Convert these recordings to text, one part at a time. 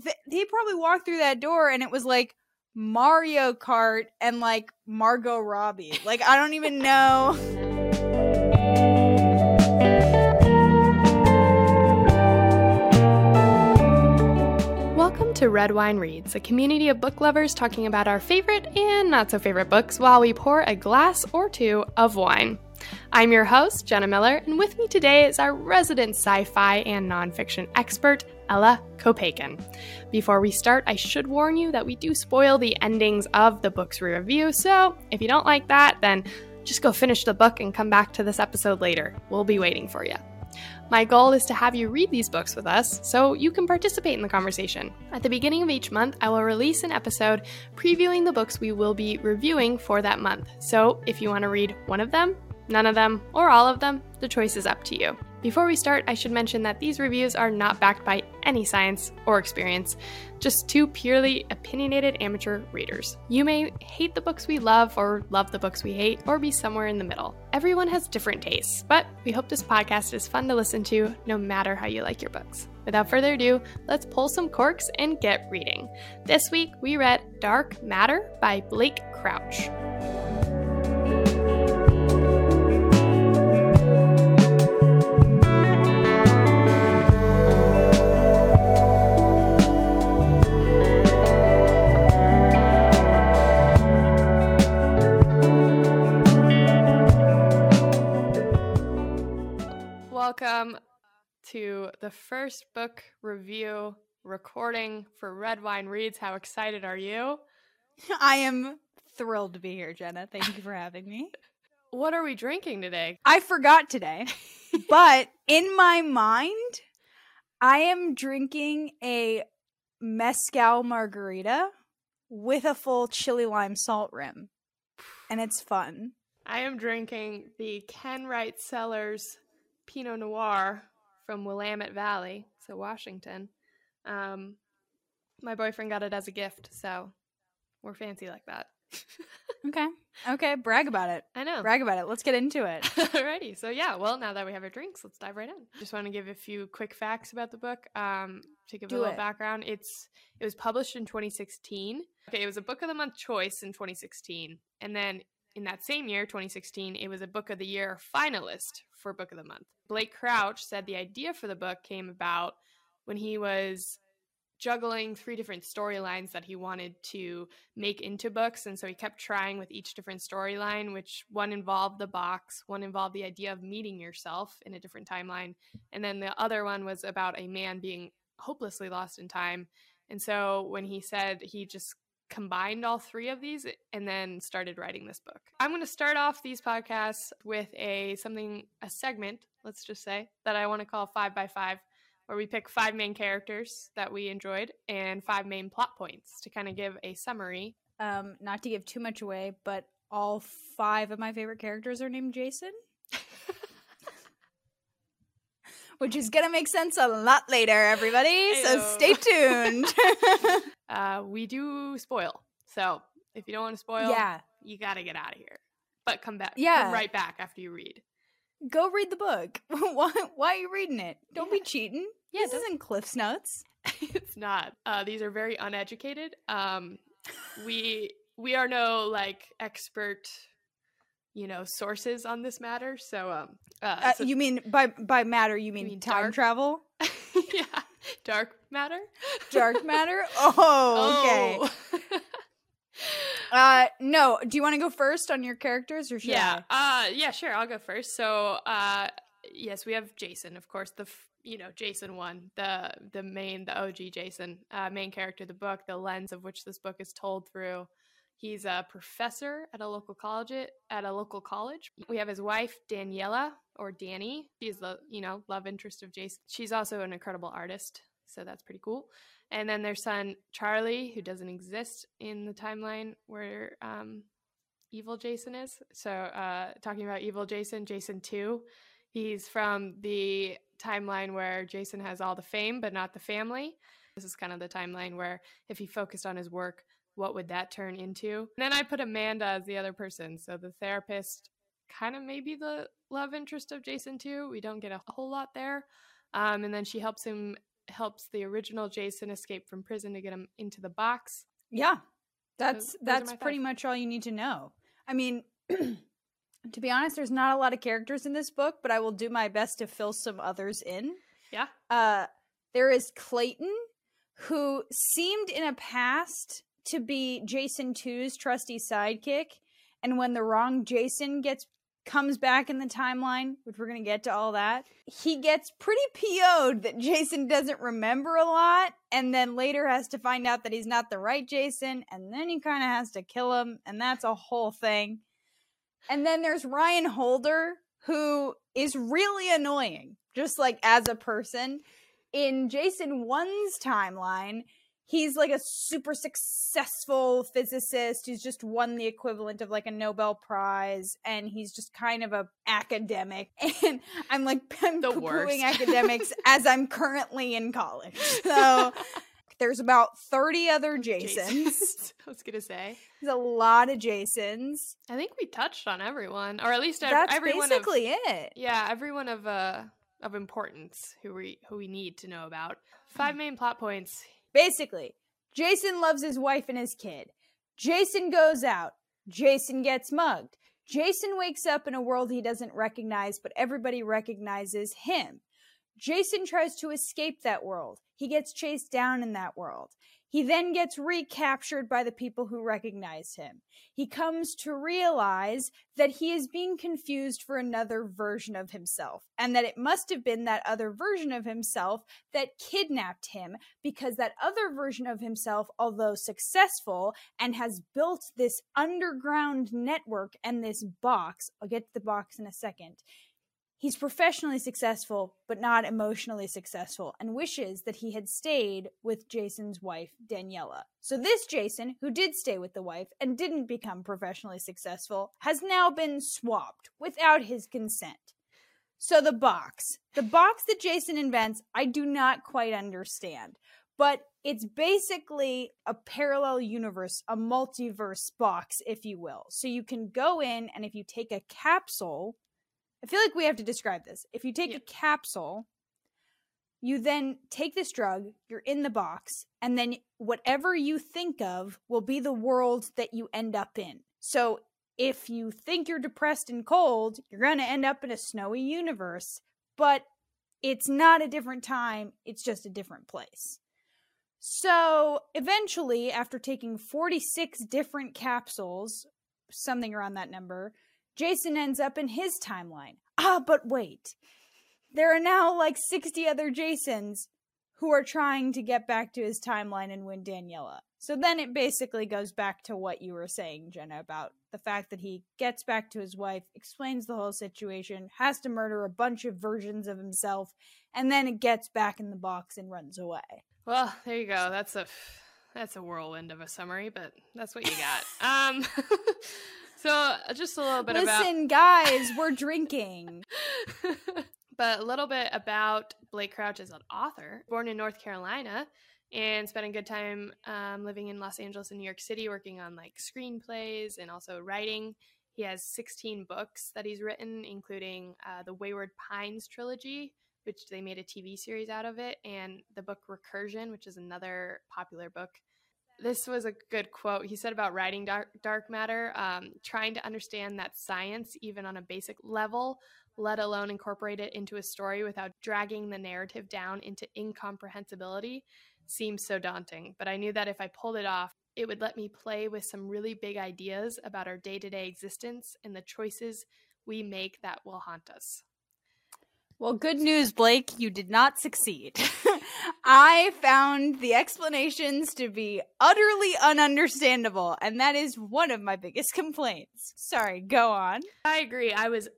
th- he probably walked through that door and it was like Mario Kart and like Margot Robbie. Like I don't even know. Welcome to Red Wine Reads, a community of book lovers talking about our favorite and not so favorite books while we pour a glass or two of wine. I'm your host, Jenna Miller, and with me today is our resident sci fi and nonfiction expert, Ella Kopakin. Before we start, I should warn you that we do spoil the endings of the books we review, so if you don't like that, then just go finish the book and come back to this episode later. We'll be waiting for you. My goal is to have you read these books with us so you can participate in the conversation. At the beginning of each month, I will release an episode previewing the books we will be reviewing for that month. So if you want to read one of them, none of them, or all of them, the choice is up to you. Before we start, I should mention that these reviews are not backed by any science or experience, just two purely opinionated amateur readers. You may hate the books we love or love the books we hate, or be somewhere in the middle. Everyone has different tastes, but we hope this podcast is fun to listen to no matter how you like your books. Without further ado, let's pull some corks and get reading. This week we read Dark Matter by Blake Crouch. Welcome to the first book review recording for Red Wine Reads. How excited are you? I am thrilled to be here, Jenna. Thank you for having me. What are we drinking today? I forgot today, but in my mind, I am drinking a mezcal margarita with a full chili lime salt rim, and it's fun. I am drinking the Ken Wright Cellars Pinot Noir from Willamette Valley, so Washington. Um, my boyfriend got it as a gift, so we're fancy like that. Okay. Okay. Brag about it. I know. Brag about it. Let's get into it. Alrighty. So yeah, well, now that we have our drinks, let's dive right in. Just want to give a few quick facts about the book. Um, to give Do a little it. background, it's it was published in 2016. Okay, it was a book of the month choice in 2016, and then in that same year, 2016, it was a book of the year finalist for book of the month. Blake Crouch said the idea for the book came about when he was juggling three different storylines that he wanted to make into books and so he kept trying with each different storyline which one involved the box one involved the idea of meeting yourself in a different timeline and then the other one was about a man being hopelessly lost in time and so when he said he just combined all three of these and then started writing this book i'm going to start off these podcasts with a something a segment let's just say that i want to call five by five where we pick five main characters that we enjoyed and five main plot points to kind of give a summary. Um, not to give too much away, but all five of my favorite characters are named Jason. Which is gonna make sense a lot later, everybody. So stay tuned. uh, we do spoil. So if you don't want to spoil, yeah. you got to get out of here. But come back. Yeah. Come right back after you read. Go read the book. why, why are you reading it? Don't be cheating. Yeah, this isn't Cliff's Notes. it's not. Uh, these are very uneducated. Um, we we are no like expert, you know, sources on this matter. So um, uh, Uh, so- you mean by by matter? You mean, mean time dark? travel? yeah, dark matter. Dark matter? Oh, okay. Oh. Uh, no. Do you want to go first on your characters, or should yeah. I? Uh, yeah. Sure. I'll go first. So, uh, yes, we have Jason, of course. The f- you know Jason one, the the main, the OG Jason, uh, main character of the book, the lens of which this book is told through. He's a professor at a local college. At a local college, we have his wife Daniela or Danny. She's the you know love interest of Jason. She's also an incredible artist, so that's pretty cool. And then their son Charlie, who doesn't exist in the timeline where um, evil Jason is. So, uh, talking about evil Jason, Jason 2, he's from the timeline where Jason has all the fame but not the family. This is kind of the timeline where if he focused on his work, what would that turn into? And then I put Amanda as the other person. So, the therapist kind of maybe the love interest of Jason too. We don't get a whole lot there. Um, and then she helps him helps the original Jason escape from prison to get him into the box. Yeah. That's that's pretty five. much all you need to know. I mean, to be honest, there's not a lot of characters in this book, but I will do my best to fill some others in. Yeah. Uh there is Clayton, who seemed in a past to be Jason 2's trusty sidekick. And when the wrong Jason gets comes back in the timeline, which we're going to get to all that, he gets pretty PO'd that Jason doesn't remember a lot and then later has to find out that he's not the right Jason and then he kind of has to kill him and that's a whole thing. And then there's Ryan Holder who is really annoying just like as a person. In Jason 1's timeline, he's like a super successful physicist who's just won the equivalent of like a Nobel Prize, and he's just kind of a academic. And I'm like I'm the poo-pooing academics as I'm currently in college. So there's about 30 other Jasons. I was gonna say there's a lot of Jasons. I think we touched on everyone, or at least That's everyone. basically of, it. Yeah, everyone of uh of importance who we who we need to know about. Five main plot points Basically, Jason loves his wife and his kid. Jason goes out. Jason gets mugged. Jason wakes up in a world he doesn't recognize, but everybody recognizes him. Jason tries to escape that world. He gets chased down in that world. He then gets recaptured by the people who recognize him. He comes to realize that he is being confused for another version of himself, and that it must have been that other version of himself that kidnapped him because that other version of himself, although successful and has built this underground network and this box, I'll get to the box in a second, He's professionally successful, but not emotionally successful, and wishes that he had stayed with Jason's wife, Daniela. So, this Jason, who did stay with the wife and didn't become professionally successful, has now been swapped without his consent. So, the box. The box that Jason invents, I do not quite understand, but it's basically a parallel universe, a multiverse box, if you will. So, you can go in, and if you take a capsule, I feel like we have to describe this. If you take yeah. a capsule, you then take this drug, you're in the box, and then whatever you think of will be the world that you end up in. So if you think you're depressed and cold, you're going to end up in a snowy universe, but it's not a different time, it's just a different place. So eventually, after taking 46 different capsules, something around that number, Jason ends up in his timeline. Ah, but wait. There are now like 60 other Jasons who are trying to get back to his timeline and win Daniela. So then it basically goes back to what you were saying, Jenna, about the fact that he gets back to his wife, explains the whole situation, has to murder a bunch of versions of himself, and then it gets back in the box and runs away. Well, there you go. That's a that's a whirlwind of a summary, but that's what you got. um So uh, just a little bit Listen, about Listen, guys, we're drinking. but a little bit about Blake Crouch as an author, born in North Carolina and spending good time um, living in Los Angeles and New York City, working on like screenplays and also writing. He has 16 books that he's written, including uh, the Wayward Pines trilogy, which they made a TV series out of it, and the book Recursion, which is another popular book this was a good quote. He said about writing dark, dark matter, um, trying to understand that science, even on a basic level, let alone incorporate it into a story without dragging the narrative down into incomprehensibility, seems so daunting. But I knew that if I pulled it off, it would let me play with some really big ideas about our day to day existence and the choices we make that will haunt us. Well, good news, Blake. You did not succeed. I found the explanations to be utterly ununderstandable, and that is one of my biggest complaints. Sorry, go on. I agree. I was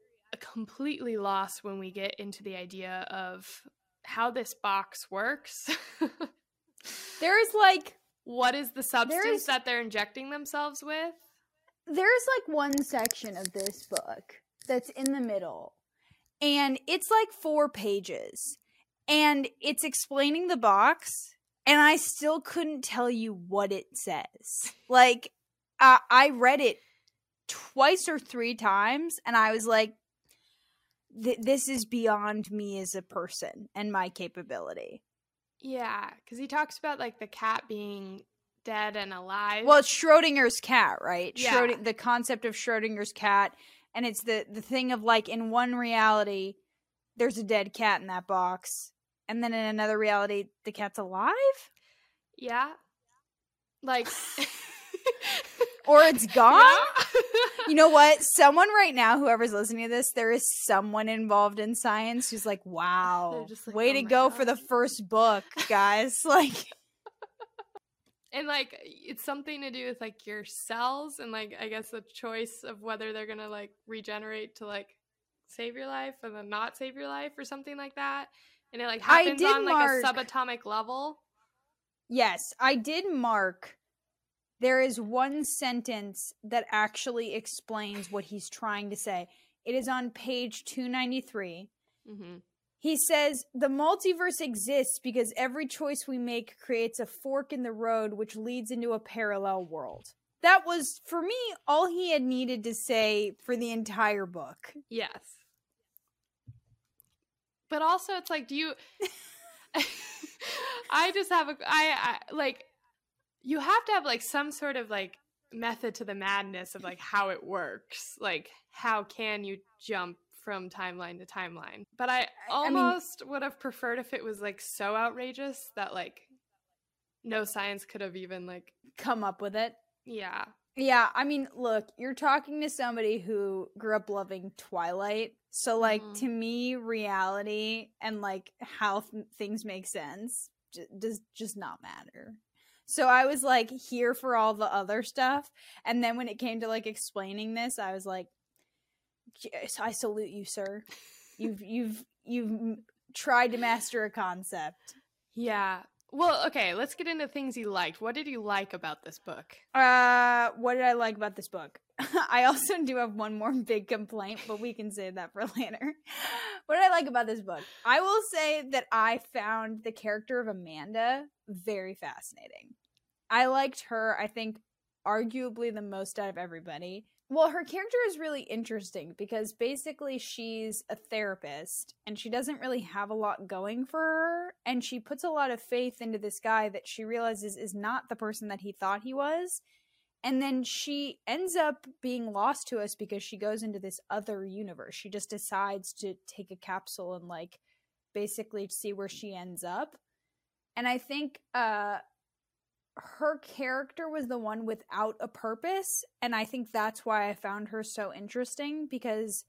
completely lost when we get into the idea of how this box works. there's like. What is the substance that they're injecting themselves with? There's like one section of this book that's in the middle and it's like four pages and it's explaining the box and i still couldn't tell you what it says like uh, i read it twice or three times and i was like this is beyond me as a person and my capability Yeah, because he talks about like the cat being dead and alive. Well, it's Schrodinger's cat, right? Yeah. Schrodi- the concept of Schrodinger's cat, and it's the the thing of like in one reality, there's a dead cat in that box, and then in another reality, the cat's alive, yeah, like or it's gone. Yeah. You know what? Someone right now, whoever's listening to this, there is someone involved in science who's like, "Wow, like, way "Oh to go for the first book, guys!" like, and like it's something to do with like your cells and like I guess the choice of whether they're gonna like regenerate to like save your life and then not save your life or something like that. And it like I happens did on like mark- a subatomic level. Yes, I did mark. There is one sentence that actually explains what he's trying to say. It is on page 293. Mm-hmm. He says, The multiverse exists because every choice we make creates a fork in the road which leads into a parallel world. That was, for me, all he had needed to say for the entire book. Yes. But also it's like do you I just have a I, I like you have to have like some sort of like method to the madness of like how it works. Like how can you jump from timeline to timeline? But I I mean- almost would have preferred if it was like so outrageous that like no science could have even like Come up with it. yeah. Yeah, I mean, look, you're talking to somebody who grew up loving Twilight. So, like, Mhm. to me, reality and like how th- things make sense j- does just not matter. So I was like here for all the other stuff, and then when it came to like explaining this, I was like, yes, "I salute you, sir. You've you've you've tried to master a concept." Yeah. Well, okay, let's get into things you liked. What did you like about this book? Uh, what did I like about this book? I also do have one more big complaint, but we can save that for later. What did I like about this book? I will say that I found the character of Amanda very fascinating. I liked her, I think, arguably the most out of everybody. Well, her character is really interesting because basically she's a therapist and she doesn't really have a lot going for her. And she puts a lot of faith into this guy that she realizes is not the person that he thought he was. And then she ends up being lost to us because she goes into this other universe. She just decides to take a capsule and, like, basically see where she ends up. And I think, uh, her character was the one without a purpose and i think that's why i found her so interesting because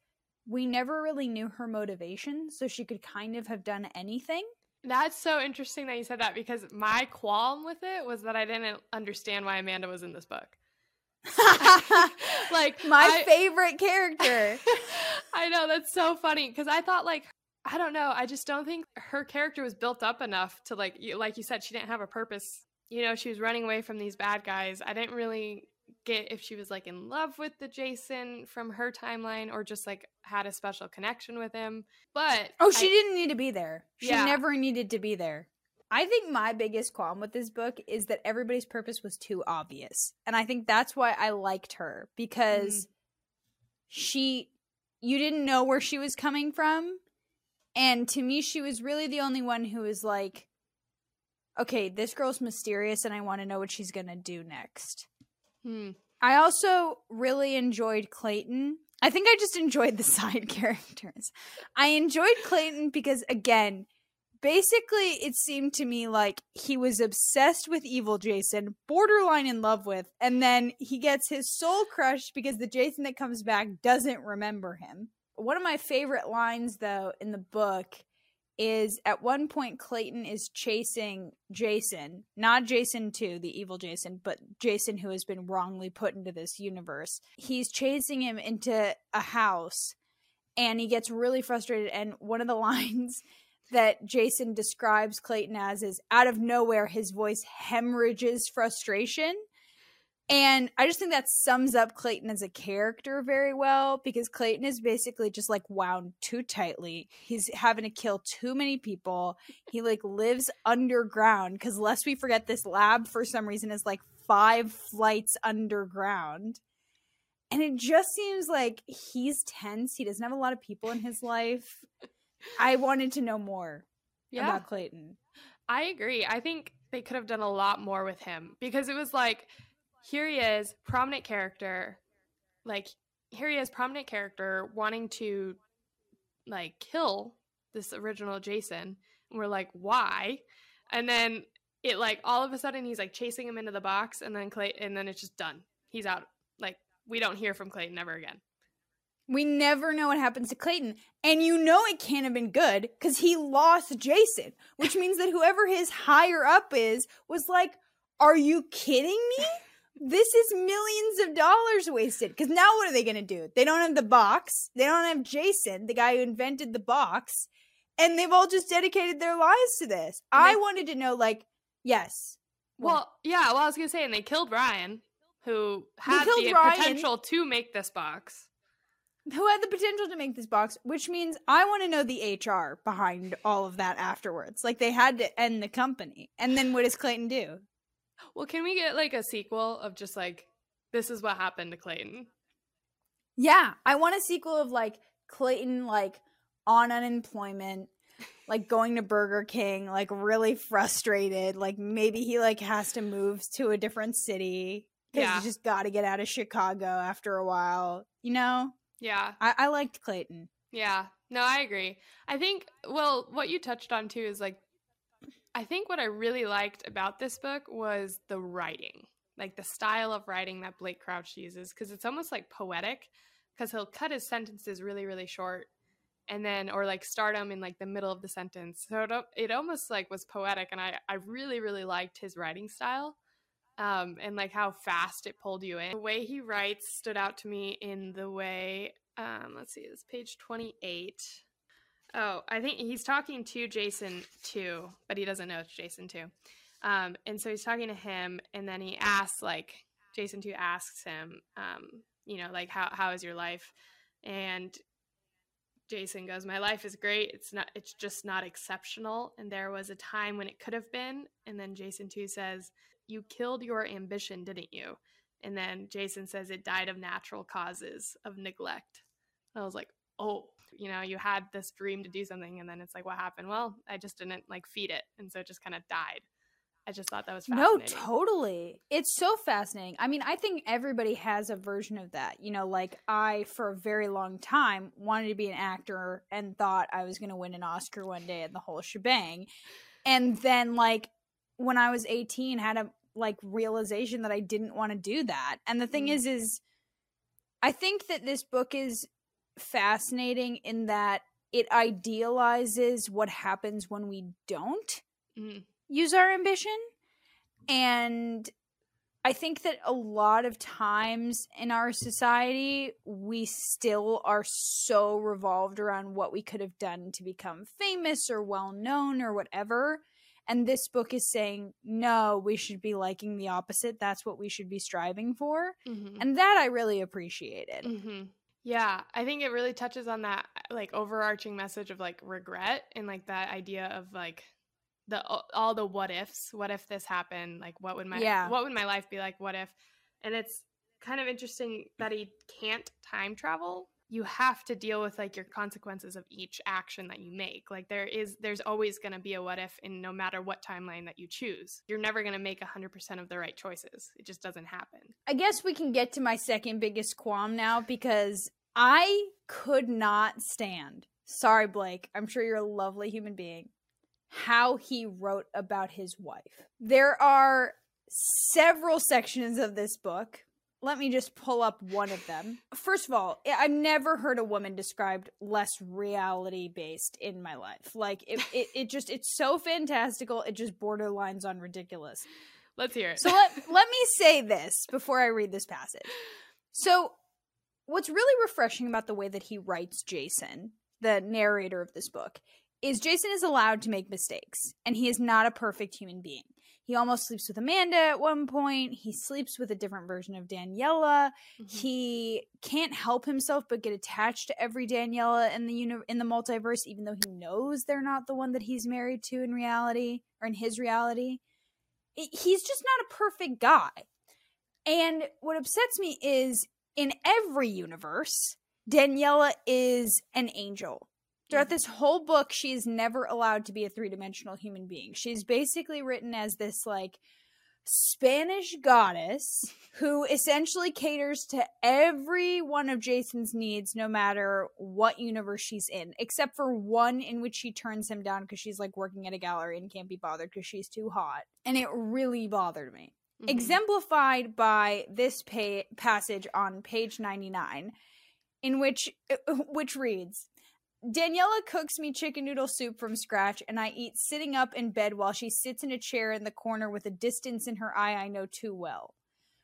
we never really knew her motivation so she could kind of have done anything That's so interesting that you said that because my qualm with it was that I didn't understand why Amanda was in this book. like my I- favorite character I know that's so funny because I thought like I don't know I just don't think her character was built up enough to like you, like you said she didn't have a purpose. You know she was running away from these bad guys. I didn't really get if she was like in love with the Jason from her timeline or just like had a special connection with him. But oh she I- didn't need to be there she Yeah. never needed to be there i think my biggest qualm with this book is that everybody's purpose was too obvious and i think that's why i liked her because mm-hmm. she you didn't know where she was coming from and to me she was really the only one who was like okay this girl's mysterious and i want to know what she's gonna do next. Hmm. i also really enjoyed clayton. I think i just enjoyed the side characters. I enjoyed clayton because again basically it seemed to me like he was obsessed with evil jason borderline in love with and then he gets his soul crushed because the jason that comes back doesn't remember him. One of my favorite lines though in the book is at one point clayton is chasing jason not jason 2 the evil jason but jason who has been wrongly put into this universe he's chasing him into a house and he gets really frustrated and one of the lines that Jason describes Clayton as is out of nowhere his voice hemorrhages frustration. And I just think that sums up Clayton as a character very well because Clayton is basically just like wound too tightly. He's having to kill too many people. He like lives underground because lest we forget this lab for some reason is like five flights underground. And it just seems like he's tense. He doesn't have a lot of people in his life. I wanted to know more Yeah. about Clayton. I agree. I think they could have done a lot more with him because it was like, here he is, prominent character, like here he is, prominent character wanting to like kill this original Jason. And we're like, why? And then it like all of a sudden he's like chasing him into the box and then Clay and then it's just done. He's out. Like we don't hear from Clayton ever again. We never know what happens to Clayton. And you know it can't have been good because he lost Jason, which means that whoever his higher up is was like, Are you kidding me? This is millions of dollars wasted. Because now what are they going to do? They don't have the box. They don't have Jason, the guy who invented the box. And they've all just dedicated their lives to this. And I they- wanted to know, like, yes. Well, yeah, well I was gonna say, and they killed Ryan, who had the Ryan. potential to make this box. who had the potential to make this box, which means I want to know the HR behind all of that afterwards. Like they had to end the company. And then what does Clayton do? Well, can we get like a sequel of just like this is what happened to Clayton? Yeah, I want a sequel of like Clayton like on unemployment, like going to Burger King, like really frustrated, like maybe he like has to move to a different city cuz Yeah. he just got to get out of Chicago after a while. You know? Yeah, I I liked Clayton. yeah. No, I agree. I think well, what you touched on too is like I think what I really liked about this book was the writing. Like the style of writing that Blake Crouch uses cuz it's almost like poetic cuz he'll cut his sentences really really short and then or like start them in like the middle of the sentence. So it, it almost like was poetic and I I really really liked his writing style. Um, and like how fast it pulled you in. The way he writes stood out to me in the way um, let's see, this page 28. Oh, I think he's talking to Jason too, but he doesn't know it's Jason too. Um, and so he's talking to him, and then he asks, like, Jason 2 asks him, um, you know, like, how, how is your life? And Jason goes, My life is great. It's not, it's just not exceptional. And there was a time when it could have been. And then Jason 2 says, You killed your ambition, didn't you? And then Jason says it died of natural causes of neglect. And I was like, oh, you know, you had this dream to do something, and then it's like, what happened? Well, I just didn't like feed it, and so it just kind of died. I just thought that was fascinating. No, totally. It's so fascinating. I mean, I think everybody has a version of that. You know, like I, for a very long time, wanted to be an actor and thought I was going to win an Oscar one day and the whole shebang. And then, like, when I was 18, had a like realization that I didn't want to do that. And the thing Mm. is, is I think that this book is fascinating in that it idealizes what happens when we don't Mhm. use our ambition. And I think that a lot of times in our society, we still are so revolved around what we could have done to become famous or well known or whatever. And this book is saying, no, we should be liking the opposite. That's what we should be striving for. Mhm. And that I really appreciated. hmm Yeah, I think it really touches on that uh, like overarching message of like regret and like that idea of like the all the what ifs. What if this happened? Like what would my Yeah. what would my life be like? What if? And it's kind of interesting that he can't time travel. You have to deal with like your consequences of each action that you make. Like there is there's always going to be a what if in no matter what timeline that you choose. You're never going to make 100% of the right choices. It just doesn't happen. I guess we can get to my second biggest qualm now because I could not stand. Sorry, Blake. I'm sure you're a lovely human being. How he wrote about his wife. There are several sections of this book. Let me just pull up one of them. First of all, I- I've never heard a woman described less reality based in my life. Like it, it, it just it's so fantastical. It just borderlines on ridiculous. Let's hear it. So let let me say this before I read this passage. So what's really refreshing about the way that he writes Jason, the narrator of this book, is Jason is allowed to make mistakes and he is not a perfect human being. He almost sleeps with Amanda at one point. He sleeps with a different version of Daniela. Mhm. He can't help himself but get attached to every Daniela in the uni- in the multiverse, even though he knows they're not the one that he's married to in reality or in his reality. I- he's just not a perfect guy. And what upsets me is in every universe, Daniela is an angel. Throughout this whole book, she's never allowed to be a three dimensional human being. She's basically written as this like Spanish goddess who essentially caters to every one of Jason's needs, no matter what universe she's in, except for one in which she turns him down because she's like working at a gallery and can't be bothered because she's too hot. And it really bothered me. Mm-hmm. Exemplified by this pa- passage on page 99, in which, which reads, Daniela cooks me chicken noodle soup from scratch, and I eat sitting up in bed while she sits in a chair in the corner with a distance in her eye I know too well.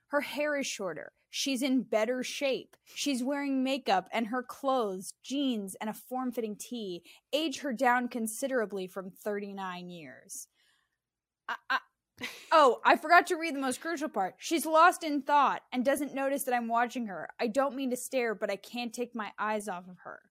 Her hair is shorter. She's in better shape. She's wearing makeup, and her clothes, jeans, and a form fitting tee age her down considerably from 39 years. I, I, oh, I forgot to read the most crucial part. She's lost in thought and doesn't notice that I'm watching her. I don't mean to stare, but I can't take my eyes off of her.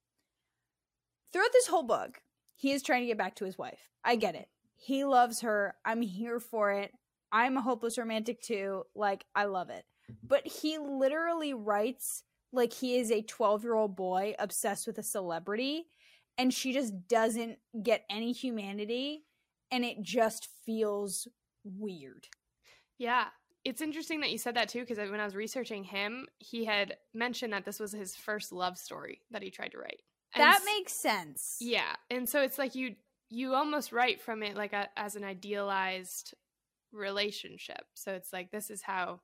Throughout this whole book, he is trying to get back to his wife. I get it. He loves her. I'm here for it. I'm a hopeless romantic too. Like, I love it. But he literally writes like he is a 12 year old boy obsessed with a celebrity, and she just doesn't get any humanity, and it just feels weird. Yeah. It's interesting that you said that too, because when I was researching him, he had mentioned that this was his first love story that he tried to write that makes sense. Yeah. And so it's like you you almost write from it like a, as an idealized relationship. So it's like this is how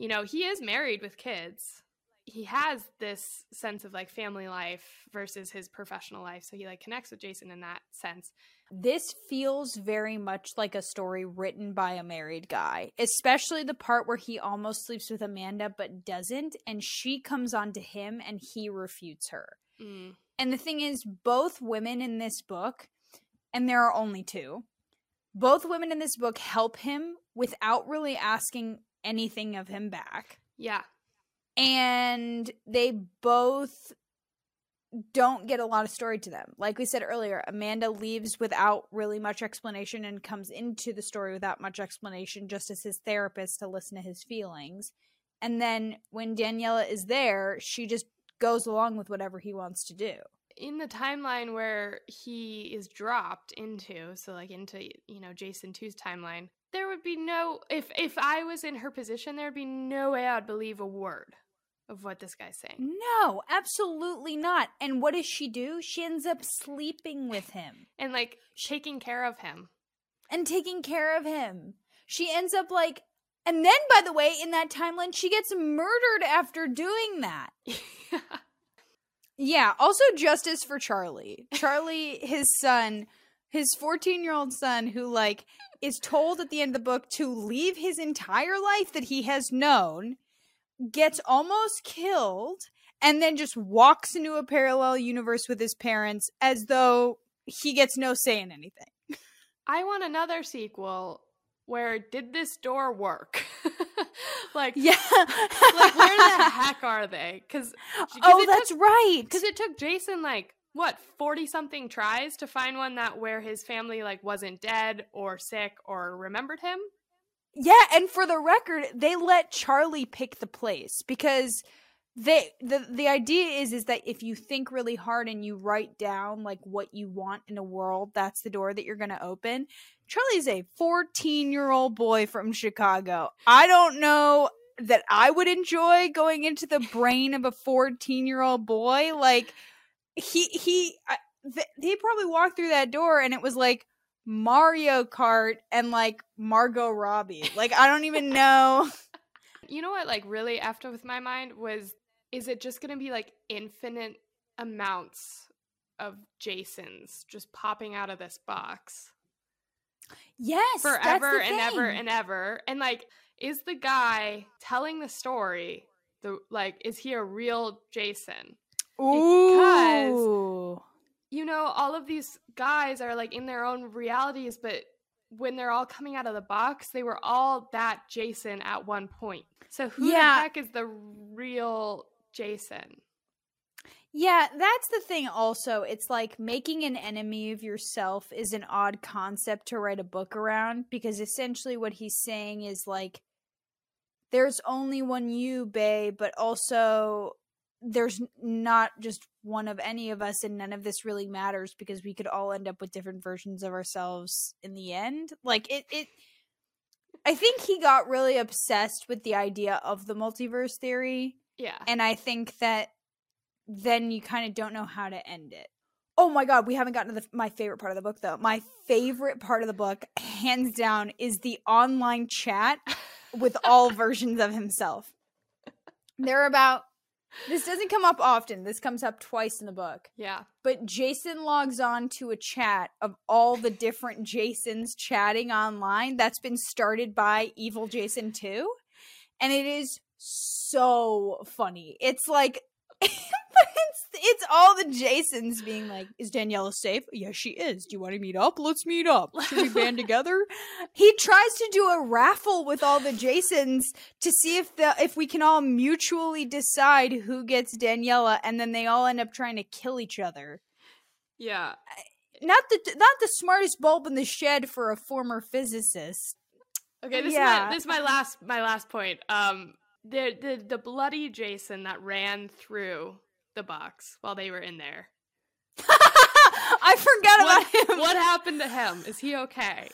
you know, he is married with kids. He has this sense of like family life versus his professional life. So he like connects with Jason in that sense. This feels very much like a story written by a married guy, especially the part where he almost sleeps with Amanda but doesn't, and she comes on to him and he refutes her. Mm. And the thing is, both women in this book, and there are only two, both women in this book help him without really asking anything of him back. Yeah. And they both don't get a lot of story to them. Like we said earlier, Amanda leaves without really much explanation and comes into the story without much explanation, just as his therapist to listen to his feelings. And then when Daniela is there, she just goes along with whatever he wants to do. In the timeline where he is dropped into, so like into, you know, Jason 2's timeline, there would be no if if I was in her position, there'd be no way I'd believe a word of what this guy's saying. No, absolutely not. And what does she do? She ends up sleeping with him and like taking care of him. And taking care of him. She ends up like and then, by the way, in that timeline, she gets murdered after doing that. yeah. Also, justice for Charlie. Charlie, his son, his 14 year old son, who, like, is told at the end of the book to leave his entire life that he has known, gets almost killed, and then just walks into a parallel universe with his parents as though he gets no say in anything. I want another sequel where did this door work? like yeah, like where the heck are they? Because oh, that's took, right. Because it took Jason like what forty something tries to find one that where his family like wasn't dead or sick or remembered him. Yeah, and for the record, they let Charlie pick the place because they the the idea is is that if you think really hard and you write down like what you want in a world, that's the door that you're going to open. Charlie's a 14 year old boy from Chicago. I don't know that I would enjoy going into the brain of a 14 year old boy. Like he he th- he probably walked through that door and it was like Mario Kart and like Margot Robbie. Like I don't even know. You know what like really after with my mind was is it just going to be like infinite amounts of Jasons just popping out of this box? Yes, forever and ever and ever. And like, is the guy telling the story the like? Is he a real Jason? Ooh. Because you know, all of these guys are like in their own realities, but when they're all coming out of the box, they were all that Jason at one point. So who yeah. the heck is the real Jason? Yeah, that's the thing also. It's like making an enemy of yourself is an odd concept to write a book around because essentially what he's saying is like there's only one you, babe, but also there's not just one of any of us and none of this really matters because we could all end up with different versions of ourselves in the end like it it i think he got really obsessed with the idea of the multiverse theory Yeah. and i think that then you kind of don't know how to end it. Oh my god we haven't gotten to the, my favorite part of the book though. My favorite part of the book hands down is the online chat with all versions of himself. There are about this doesn't come up often. This comes up twice in the book. Yeah. but jason logs on to a chat of all the different jasons chatting online that's been started by evil jason 2 and it is so funny. It's like it's it's all the jasons being like is daniela safe? Yes she is. Do you want to meet up? Let's meet up. Should we band together? He tries to do a raffle with all the jasons to see if the if we can all mutually decide who gets daniela and then they all end up trying to kill each other. Yeah. not the not the smartest bulb in the shed for a former physicist. Okay, this Yeah. is my this is my last my last point. Um the the the bloody Jason that ran through the box while they were in there. i forgot What, about him what happened to him? Is he okay?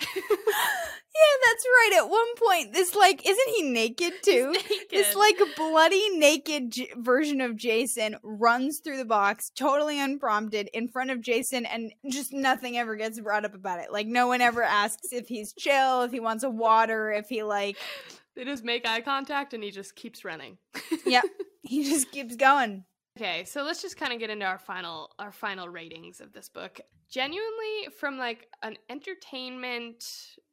yeah that's right at one point this like isn't he naked too this Naked. like bloody naked J- version of Jason runs through the box totally unprompted in front of Jason and just nothing ever gets brought up about it. Like no one ever asks if he's chill, if he wants a water, if he like they just make eye contact and he just keeps running. Yep. he just keeps going. Okay, so let's just kind of get into our final our final ratings of this book. Genuinely from like an entertainment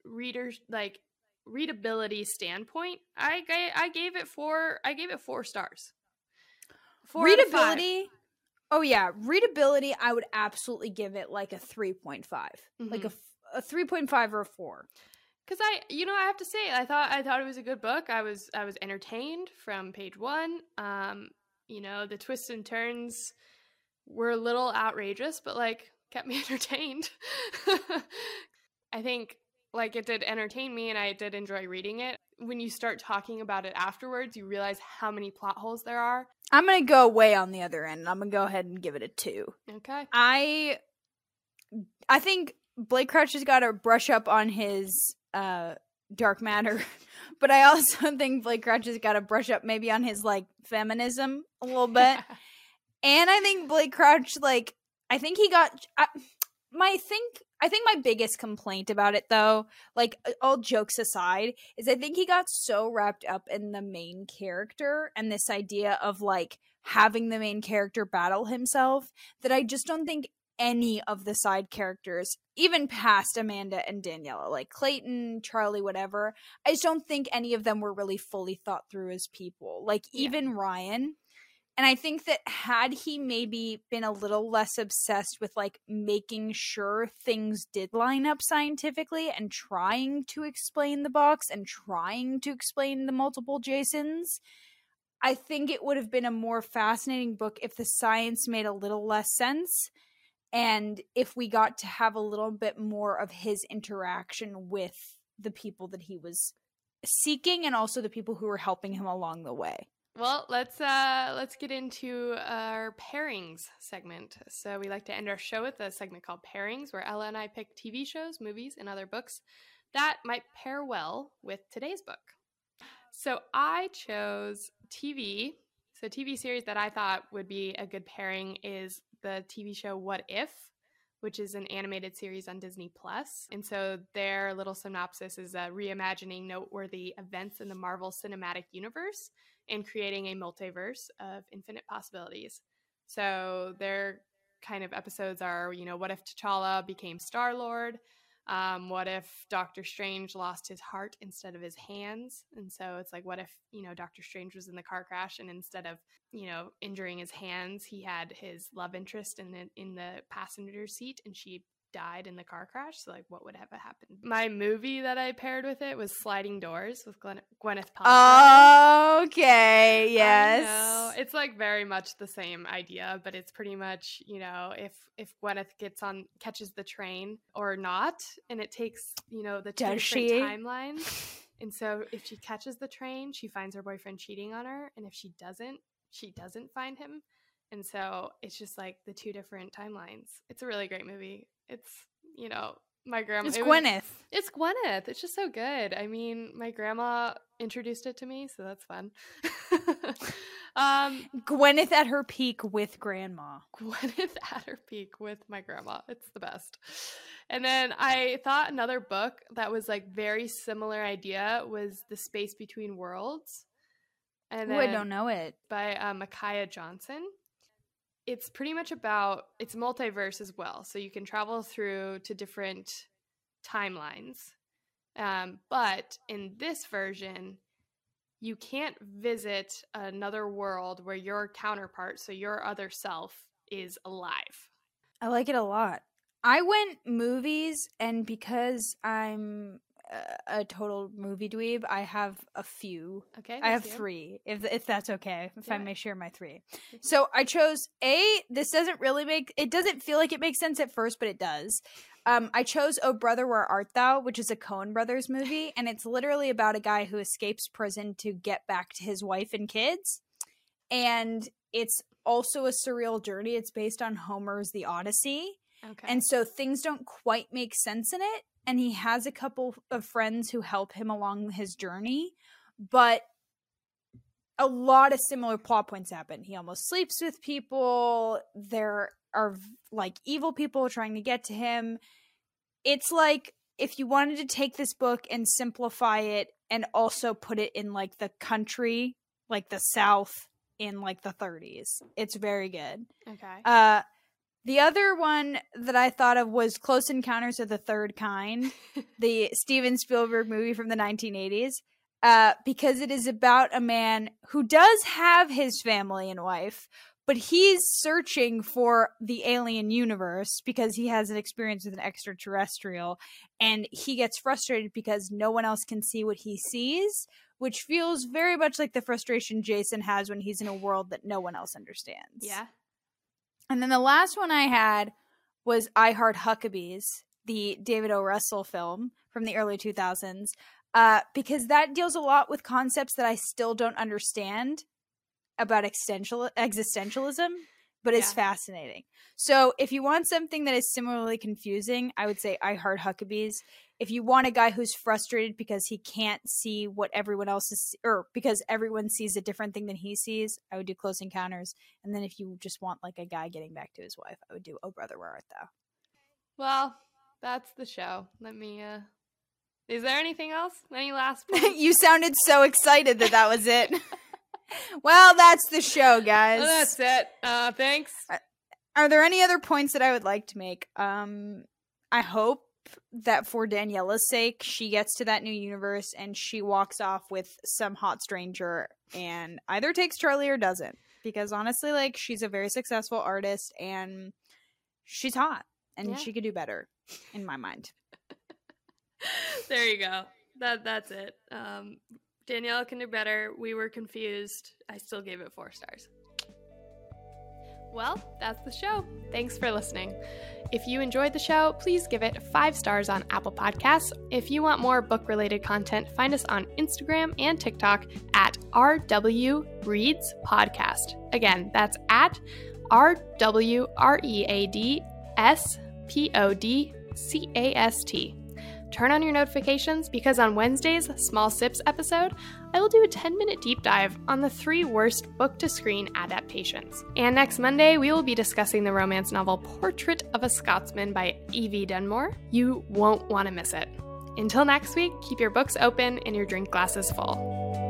reader like readability standpoint, I ga- I gave it four I gave it 4 stars. Four out of five. readability. Oh yeah, readability I would absolutely give it like a 3.5. Like a a 3.5 or a 4. Cuz I you know I have to say I thought I thought it was a good book. I was I was entertained from page 1. Um you know, the twists and turns were a little outrageous, but like kept me entertained. I think like it did entertain me and I did enjoy reading it. When you start talking about it afterwards, you realize how many plot holes there are. I'm going to go way on the other end. I'm going to go ahead and give it a 2. Okay. I I think Blake Crouch has got to brush up on his uh dark matter, but I also think Blake Crouch has got to brush up maybe on his like feminism a little bit. and I think Blake Crouch like I think he got I, my think I think my biggest complaint about it though, like all jokes aside, is I think he got so wrapped up in the main character and this idea of like having the main character battle himself that I just don't think any of the side characters, even past Amanda and Daniela, like Clayton, Charlie, whatever, I just don't think any of them were really fully thought through as people. Like Yeah. even Ryan. And I think that had he maybe been a little less obsessed with like making sure things did line up scientifically and trying to explain the box and trying to explain the multiple Jasons, I think it would have been a more fascinating book if the science made a little less sense and if we got to have a little bit more of his interaction with the people that he was seeking and also the people who were helping him along the way. Well, let's uh let's get into our pairings segment. So we like to end our show with a segment called pairings where Ella and I pick TV shows, movies, and other books that might pair well with today's book. So I chose TV. So TV series that I thought would be a good pairing is the TV show What If, which is an animated series on Disney Plus. And so their little synopsis is uh, reimagining noteworthy events in the Marvel Cinematic Universe and creating a multiverse of infinite possibilities. So their kind of episodes are, you know, what if T'Challa became Star Lord? Um, what if Doctor Strange lost his heart instead of his hands? And so it's like, what if, you know, Doctor Strange was in the car crash and instead of, you know, injuring his hands, he had his love interest in the, in the passenger seat and she died in the car crash. So, like, what would have happened? My movie that I paired with it was Sliding Doors with Gwen- Gwyneth Paltrow. Okay, yes. It's like very much the same idea, but it's pretty much, you know, if if Gwyneth gets on catches the train or not, and it takes, you know, the two Does different she? timelines. And so if she catches the train, she finds her boyfriend cheating on her, and if she doesn't, she doesn't find him. And so it's just like the two different timelines. It's a really great movie. It's, you know, my grandma. It's it was- Gwyneth. it's Gwyneth. It's just so good. I mean, my grandma introduced it to me, so that's fun. um, Gwyneth at her peak with grandma. Gwyneth at her peak with my grandma. It's the best. And then I thought another book that was like very similar idea was The Space Between Worlds. And Ooh, I don't know it. by uh, Micaiah Johnson. It's pretty much about it's multiverse as well, so you can travel through to different timelines. Um, but in this version, you can't visit another world where your counterpart, so your other self, is alive. I like it a lot. I went movies, and because I'm a, a total movie dweeb, I have a few. Okay, I have 'em. three, if if that's okay, if I may share my three. So I chose a. This doesn't really make it doesn't feel like it makes sense at first, but it does. Um, I chose "Oh Brother, Where Art Thou," which is a Coen Brothers movie, and it's literally about a guy who escapes prison to get back to his wife and kids, and it's also a surreal journey. It's based on Homer's The Odyssey, Okay. and so things don't quite make sense in it. And he has a couple of friends who help him along his journey, but a lot of similar plot points happen. He almost sleeps with people. There are like evil people trying to get to him. It's like if you wanted to take this book and simplify it and also put it in like the country, like the South in like the 30s. It's very good. okay. Uh the other one that I thought of was Close Encounters of the Third Kind, the Steven Spielberg movie from the 1980s, uh, because it is about a man who does have his family and wife, but he's searching for the alien universe because he has an experience with an extraterrestrial, and he gets frustrated because no one else can see what he sees. Which feels very much like the frustration Jason has when he's in a world that no one else understands. yeah. And then the last one I had was I Heart Huckabees, the David O. Russell film from the early 2000s, uh, because that deals a lot with concepts that I still don't understand about existential existentialism, but it's fascinating. So if you want something that is similarly confusing, I would say I Heart Huckabees. If you want a guy who's frustrated because he can't see what everyone else is, or because everyone sees a different thing than he sees, I would do Close Encounters. And then if you just want like a guy getting back to his wife, I would do Oh Brother, Where Art Thou? Well, that's the show. Let me. uh Is there anything else? Any last? you sounded so excited that that was it. well, that's the show, guys. Well, that's it. Uh, thanks. Are there any other points that I would like to make? Um, I hope that for Daniela's sake, she gets to that new universe and she walks off with some hot stranger and either takes Charlie or doesn't. Because honestly, like she's a very successful artist and she's hot and Yeah. she could do better, in my mind. there you go. That that's it. Um, Danielle can do better. We were confused. I still gave it four stars. Well, that's the show. Thanks for listening. If you enjoyed the show, please give it five stars on Apple Podcasts. If you want more book related content, find us on Instagram and TikTok at RW Reads Podcast. Again, that's at R W R E A D S P O D C A S T. Turn on your notifications because on Wednesday's Small Sips episode, I will do a 10 minute deep dive on the three worst book to screen adaptations. And next Monday, we will be discussing the romance novel Portrait of a Scotsman by Evie Dunmore. You won't want to miss it. Until next week, keep your books open and your drink glasses full.